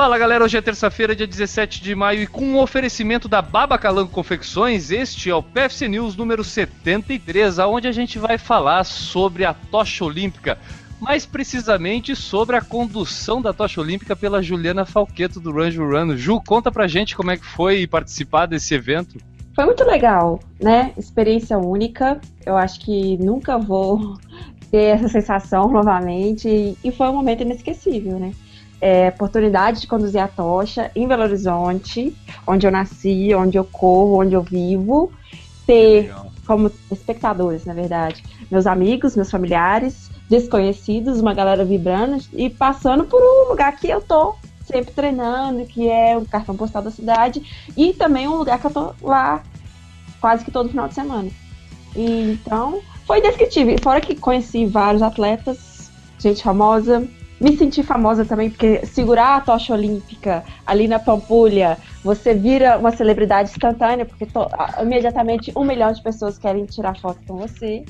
Fala galera, hoje é terça-feira, dia 17 de maio, e com um oferecimento da Baba Calango Confecções, este é o PFC News número 73, onde a gente vai falar sobre a tocha olímpica, mais precisamente sobre a condução da tocha olímpica pela Juliana Falqueto do Range Run. Ju, conta pra gente como é que foi participar desse evento. Foi muito legal, né? Experiência única. Eu acho que nunca vou ter essa sensação novamente. E foi um momento inesquecível, né? É, oportunidade de conduzir a tocha em Belo Horizonte, onde eu nasci, onde eu corro, onde eu vivo. Ter como espectadores, na verdade, meus amigos, meus familiares, desconhecidos, uma galera vibrando e passando por um lugar que eu tô sempre treinando, que é o cartão postal da cidade, e também um lugar que eu tô lá quase que todo final de semana. E, então, foi indescritível. Fora que conheci vários atletas, gente famosa. Me senti famosa também, porque segurar a tocha olímpica ali na Pampulha, você vira uma celebridade instantânea, porque to, imediatamente um milhão de pessoas querem tirar foto com você.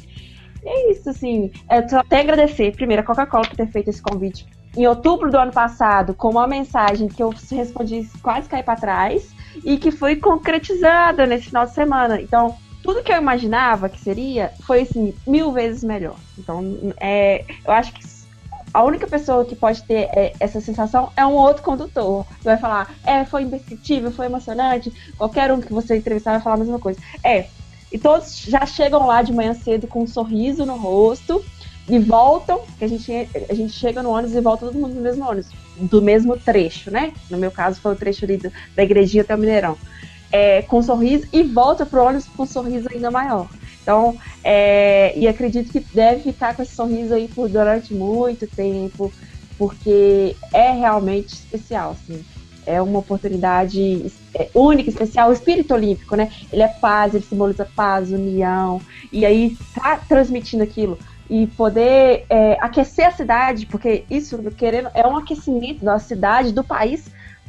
E é isso, assim. Eu só até agradecer, primeiro, a Coca-Cola por ter feito esse convite em outubro do ano passado, com uma mensagem que eu respondi quase cair para trás e que foi concretizada nesse final de semana. Então, tudo que eu imaginava que seria foi assim, mil vezes melhor. Então, é, eu acho que a única pessoa que pode ter é, essa sensação é um outro condutor. Vai falar, é, foi indescritível, foi emocionante. Qualquer um que você entrevistar vai falar a mesma coisa. É. E todos já chegam lá de manhã cedo com um sorriso no rosto e voltam, que a gente, a gente chega no ônibus e volta todo mundo no mesmo ônibus, do mesmo trecho, né? No meu caso foi o trecho ali do, da igrejinha até o Mineirão. É, com um sorriso e volta pro ônibus com um sorriso ainda maior. Então, é, e acredito que deve ficar com esse sorriso aí por durante muito tempo, porque é realmente especial, assim. É uma oportunidade é, única, especial. O espírito olímpico, né? Ele é paz, ele simboliza paz, união. E aí tá transmitindo aquilo e poder é, aquecer a cidade, porque isso, querendo, é um aquecimento da cidade, do país,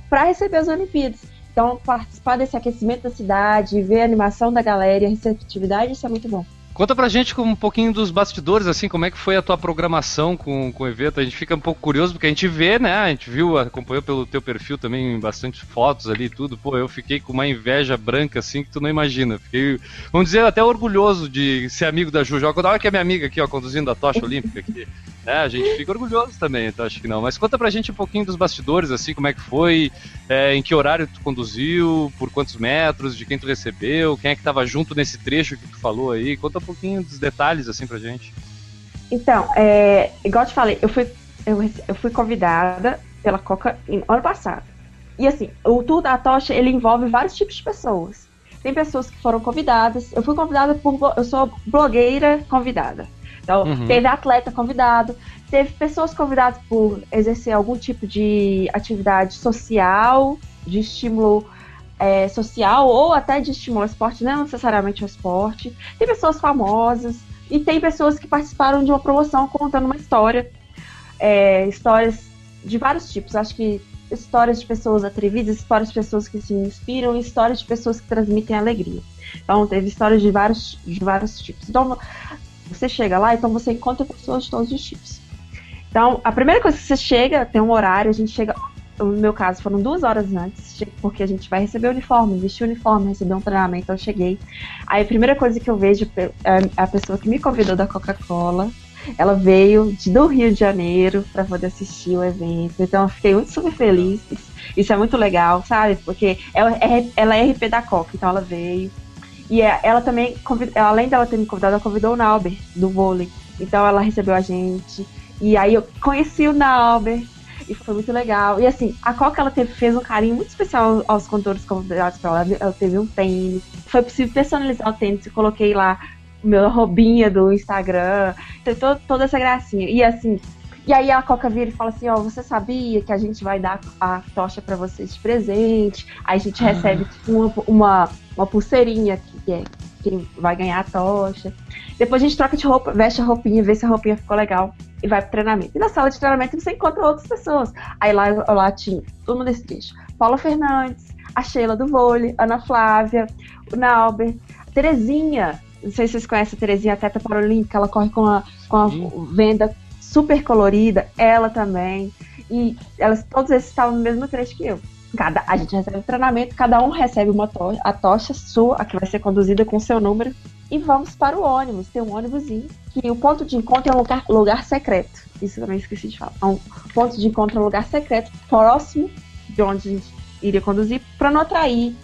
para receber as Olimpíadas. Então, participar desse aquecimento da cidade, ver a animação da galera e a receptividade, isso é muito bom. Conta pra gente um pouquinho dos bastidores, assim, como é que foi a tua programação com, com o evento. A gente fica um pouco curioso, porque a gente vê, né? A gente viu, acompanhou pelo teu perfil também bastante fotos ali e tudo. Pô, eu fiquei com uma inveja branca, assim, que tu não imagina. Fiquei, vamos dizer, até orgulhoso de ser amigo da Ju. Olha que é minha amiga aqui, ó, conduzindo a tocha olímpica aqui. É, a gente fica orgulhoso também, então acho que não. Mas conta pra gente um pouquinho dos bastidores, assim, como é que foi, é, em que horário tu conduziu, por quantos metros, de quem tu recebeu, quem é que tava junto nesse trecho que tu falou aí. Conta um pouquinho dos detalhes, assim, pra gente. Então, é, igual eu te falei, eu fui, eu, eu fui convidada pela Coca em, ano passado. E assim, o Tour da Tocha, ele envolve vários tipos de pessoas. Tem pessoas que foram convidadas. Eu fui convidada por. Eu sou blogueira convidada. Então, uhum. teve atleta convidado, teve pessoas convidadas por exercer algum tipo de atividade social, de estímulo é, social ou até de estímulo ao esporte, não necessariamente ao esporte. Tem pessoas famosas e tem pessoas que participaram de uma promoção contando uma história, é, histórias de vários tipos. Acho que histórias de pessoas atrevidas, histórias de pessoas que se inspiram, histórias de pessoas que transmitem alegria. Então, teve histórias de vários, de vários tipos. Então, você chega lá, então você encontra pessoas de todos os tipos. Então, a primeira coisa que você chega, tem um horário, a gente chega. No meu caso, foram duas horas antes, porque a gente vai receber o uniforme, vestir o uniforme, receber um treinamento. Então, eu cheguei. Aí, a primeira coisa que eu vejo é a pessoa que me convidou da Coca-Cola. Ela veio de, do Rio de Janeiro para poder assistir o evento. Então, eu fiquei muito super feliz. Isso é muito legal, sabe? Porque ela é, ela é RP da Coca, então ela veio. E é, ela também, além dela ter me convidado, ela convidou o Nauber, do vôlei. Então ela recebeu a gente. E aí eu conheci o Nauber. E foi muito legal. E assim, a Coca ela teve, fez um carinho muito especial aos condutores convidados para ela. Ela teve um tênis. Foi possível personalizar o tênis. Eu coloquei lá o meu robinha do Instagram. Tem todo, toda essa gracinha. E assim, e aí a Coca vira e fala assim, ó, oh, você sabia que a gente vai dar a tocha para vocês de presente? Aí a gente ah. recebe tipo, uma, uma, uma pulseirinha que é quem vai ganhar a tocha. Depois a gente troca de roupa, veste a roupinha, vê se a roupinha ficou legal e vai pro treinamento. E na sala de treinamento você encontra outras pessoas. Aí lá, lá tinha todo mundo desse trecho. Paula Fernandes, a Sheila do vôlei, Ana Flávia, o Nauber, a Terezinha. Não sei se vocês conhecem a Terezinha, a Teta Paralímpica, ela corre com a, com a venda super colorida, ela também. E elas, esses estavam no mesmo trecho que eu. Cada, a gente recebe treinamento, cada um recebe uma tocha, a tocha sua, a que vai ser conduzida com seu número, e vamos para o ônibus. Tem um ônibusinho, que o ponto de encontro é um lugar, lugar secreto. Isso eu também esqueci de falar. Um ponto de encontro é um lugar secreto, próximo de onde a gente iria conduzir, para não atrair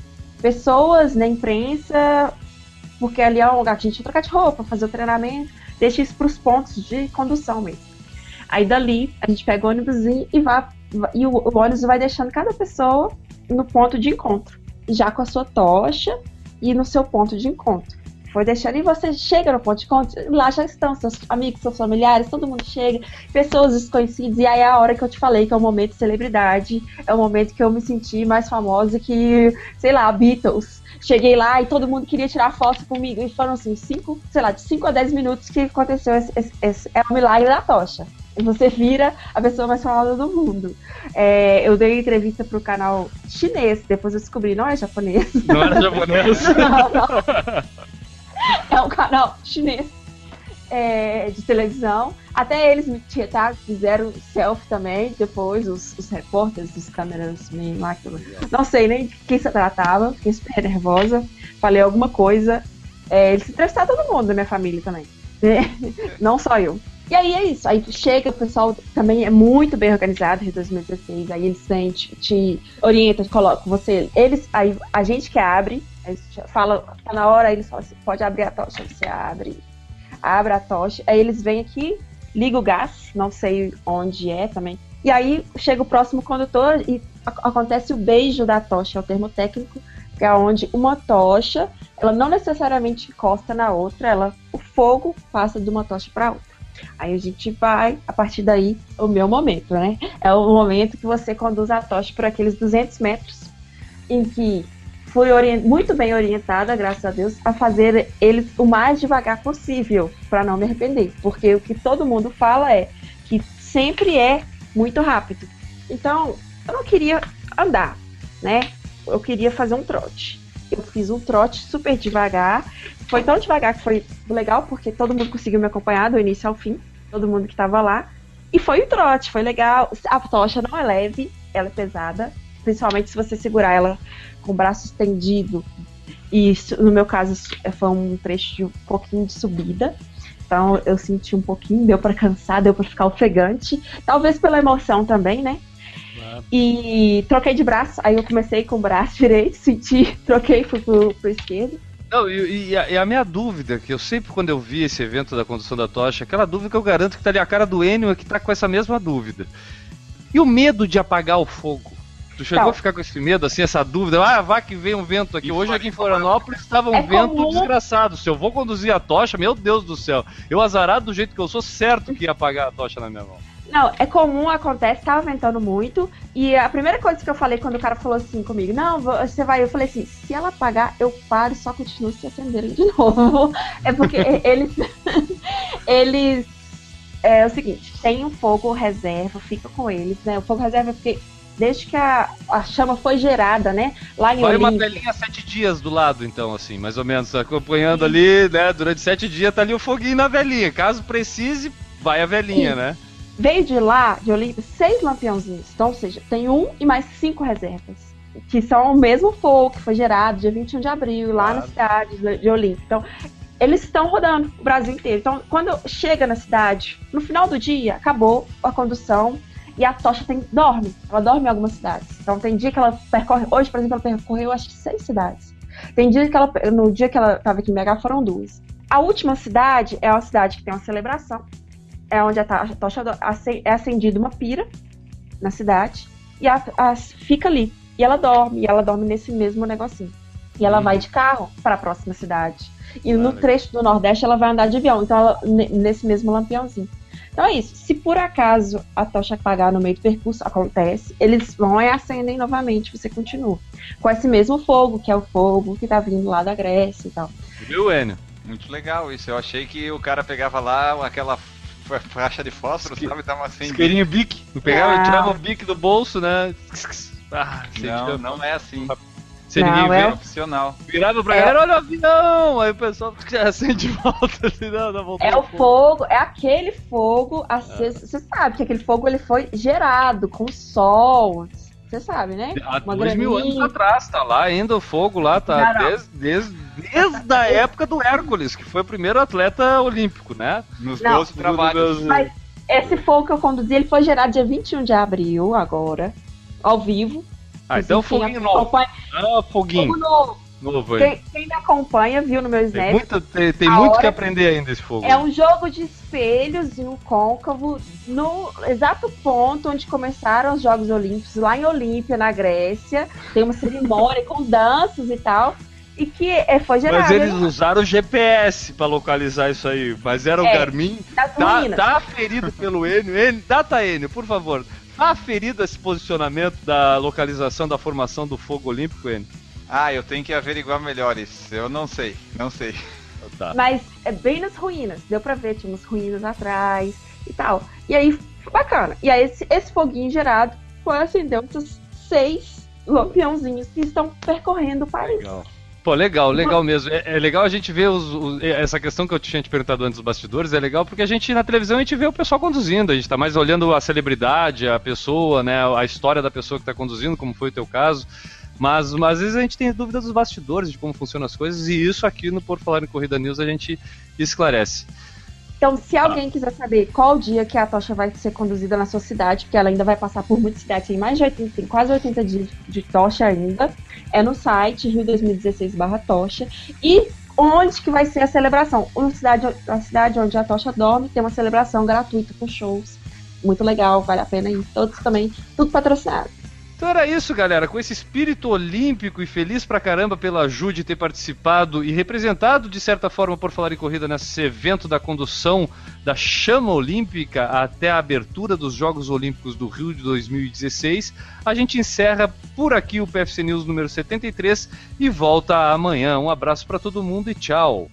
pessoas na imprensa, porque ali é um lugar que a gente trocar de roupa, fazer o treinamento, deixa isso para os pontos de condução mesmo. Aí dali a gente pega o ônibus e vai e o, o ônibus vai deixando cada pessoa no ponto de encontro, já com a sua tocha e no seu ponto de encontro. Foi deixando e você chega no ponto de encontro, lá já estão seus amigos, seus familiares, todo mundo chega, pessoas desconhecidas, e aí é a hora que eu te falei que é o momento de celebridade, é o momento que eu me senti mais famosa que, sei lá, Beatles. Cheguei lá e todo mundo queria tirar foto comigo. E foram assim, cinco, sei lá, de 5 a 10 minutos que aconteceu esse, esse, esse, é o milagre da tocha você vira a pessoa mais famosa do mundo. É, eu dei entrevista pro canal chinês, depois eu descobri, não é japonês. Não era japonês? não, não. É um canal chinês é, de televisão. Até eles me tá, fizeram selfie também, depois os, os repórteres, os câmeras, não sei nem de quem se tratava, fiquei super nervosa, falei alguma coisa. É, eles entrevistaram todo mundo da minha família também. Não só eu. E aí é isso. Aí chega, o pessoal também é muito bem organizado de 2016. Aí eles têm, te, te orientam, colocam você. Eles, aí a gente que abre, fala, tá na hora, eles falam assim, pode abrir a tocha, você abre, abre a tocha. Aí eles vêm aqui, liga o gás, não sei onde é também. E aí chega o próximo condutor e acontece o beijo da tocha, é o termo técnico, que é onde uma tocha, ela não necessariamente encosta na outra, ela, o fogo passa de uma tocha para outra. Aí a gente vai, a partir daí, o meu momento, né? É o momento que você conduz a tocha por aqueles 200 metros, em que fui muito bem orientada, graças a Deus, a fazer eles o mais devagar possível, para não me arrepender. Porque o que todo mundo fala é que sempre é muito rápido. Então, eu não queria andar, né? Eu queria fazer um trote. Eu fiz um trote super devagar foi tão devagar que foi legal, porque todo mundo conseguiu me acompanhar do início ao fim, todo mundo que estava lá. E foi o trote, foi legal. A tocha não é leve, ela é pesada, principalmente se você segurar ela com o braço estendido. E no meu caso foi um trecho de um pouquinho de subida. Então eu senti um pouquinho, deu para cansar, deu para ficar ofegante. Talvez pela emoção também, né? E troquei de braço, aí eu comecei com o braço direito, senti, troquei, fui pro, pro esquerdo. Não, e, e, a, e, a, minha dúvida, que eu sempre quando eu vi esse evento da condução da tocha, aquela dúvida que eu garanto que tá ali a cara do Enio é que tá com essa mesma dúvida. E o medo de apagar o fogo? Tu chegou Não. a ficar com esse medo, assim, essa dúvida? Ah, vá que vem um vento aqui. Hoje aqui em Florianópolis estava um é vento comum. desgraçado. Se eu vou conduzir a tocha, meu Deus do céu. Eu azarado do jeito que eu sou, certo que ia apagar a tocha na minha mão. Não, é comum, acontece, tava ventando muito. E a primeira coisa que eu falei quando o cara falou assim comigo, não, você vai, eu falei assim, se ela apagar, eu paro e só continuo se acendendo de novo. É porque eles. eles. É o seguinte, tem um fogo reserva, fica com eles, né? O fogo reserva é porque desde que a, a chama foi gerada, né? Lá em Vai Olinda. uma velhinha sete dias do lado, então, assim, mais ou menos, acompanhando ali, né? Durante sete dias tá ali o foguinho na velhinha. Caso precise, vai a velhinha, Sim. né? Veio de lá, de Olímpia, seis lampiãozinhos. Então, ou seja, tem um e mais cinco reservas. Que são o mesmo fogo que foi gerado dia 21 de abril, lá claro. na cidade de Olímpia. Então, eles estão rodando o Brasil inteiro. Então, quando chega na cidade, no final do dia, acabou a condução e a tocha tem, dorme. Ela dorme em algumas cidades. Então, tem dia que ela percorre. Hoje, por exemplo, ela percorreu acho que seis cidades. Tem dia que ela. No dia que ela estava aqui em BH foram duas. A última cidade é uma cidade que tem uma celebração é onde a tocha é acendida uma pira na cidade e a, a, fica ali. E ela dorme, e ela dorme nesse mesmo negocinho. E ela uhum. vai de carro para a próxima cidade. E no trecho do Nordeste ela vai andar de avião, então ela, nesse mesmo lampiãozinho. Então é isso. Se por acaso a tocha apagar no meio do percurso, acontece, eles vão e acendem novamente, você continua. Com esse mesmo fogo, que é o fogo que tá vindo lá da Grécia e tal. Viu, Enio? Muito legal isso. Eu achei que o cara pegava lá aquela faixa de fósforo, Esque... sabe? Tava assim. Isqueirinho bique. Pegava, ah. tirava o bique do bolso, né? Ah, não, não é assim. Sem não, ninguém é ver. opcional. Virava pra é... galera, olha o avião! Aí o pessoal acende de volta, assim, não, não É o fogo. fogo, é aquele fogo aceso. É. Você sabe que aquele fogo ele foi gerado com sol. Você sabe, né? Há Uma dois mil anos atrás, tá lá ainda o fogo lá, tá não, não. Desde, desde, desde a época do Hércules, que foi o primeiro atleta olímpico, né? Nos meus trabalhos. Mas esse fogo que eu conduzi, ele foi gerado dia 21 de abril, agora, ao vivo. Ah, então foguinho novo. Acompanha... Ah, foguinho. Fogo novo. Novo quem, quem, me acompanha viu no meu Snap. Tem muito, tem, tem muito que aprender ainda esse fogo. É um jogo de espelhos e um côncavo no exato ponto onde começaram os Jogos Olímpicos, lá em Olímpia, na Grécia. Tem uma cerimônia com danças e tal. E que é, foi gerado. Mas eles usaram o GPS para localizar isso aí. Mas era o é, Garmin. Tá, tá ferido pelo Enio. Enio. Data Enio, por favor. Tá ferido esse posicionamento da localização da formação do fogo olímpico, Enio? Ah, eu tenho que averiguar melhor isso. Eu não sei, não sei. Tá. Mas é bem nas ruínas. Deu pra ver, tinha umas ruínas atrás e tal. E aí, bacana. E aí, esse, esse foguinho gerado foi acender outros seis lampiãozinhos que estão percorrendo o país. Legal. Pô, legal, legal mesmo. É, é legal a gente ver os, os, essa questão que eu tinha te perguntado antes dos bastidores, é legal porque a gente na televisão a gente vê o pessoal conduzindo, a gente tá mais olhando a celebridade, a pessoa, né, a história da pessoa que tá conduzindo, como foi o teu caso. Mas, mas às vezes a gente tem dúvida dos bastidores, de como funcionam as coisas, e isso aqui no Por Falar em Corrida News a gente esclarece. Então, se alguém quiser saber qual o dia que a tocha vai ser conduzida na sua cidade, porque ela ainda vai passar por muitas cidades, tem mais de 80, tem quase 80 dias de tocha ainda, é no site Rio 2016 barra tocha. E onde que vai ser a celebração? Uma cidade, a cidade onde a tocha dorme tem uma celebração gratuita com shows. Muito legal, vale a pena ir. Todos também, tudo patrocinado. Então era isso, galera. Com esse espírito olímpico e feliz pra caramba pela ajuda de ter participado e representado, de certa forma, por falar em corrida, nesse evento da condução da chama olímpica até a abertura dos Jogos Olímpicos do Rio de 2016, a gente encerra por aqui o PFC News número 73 e volta amanhã. Um abraço para todo mundo e tchau.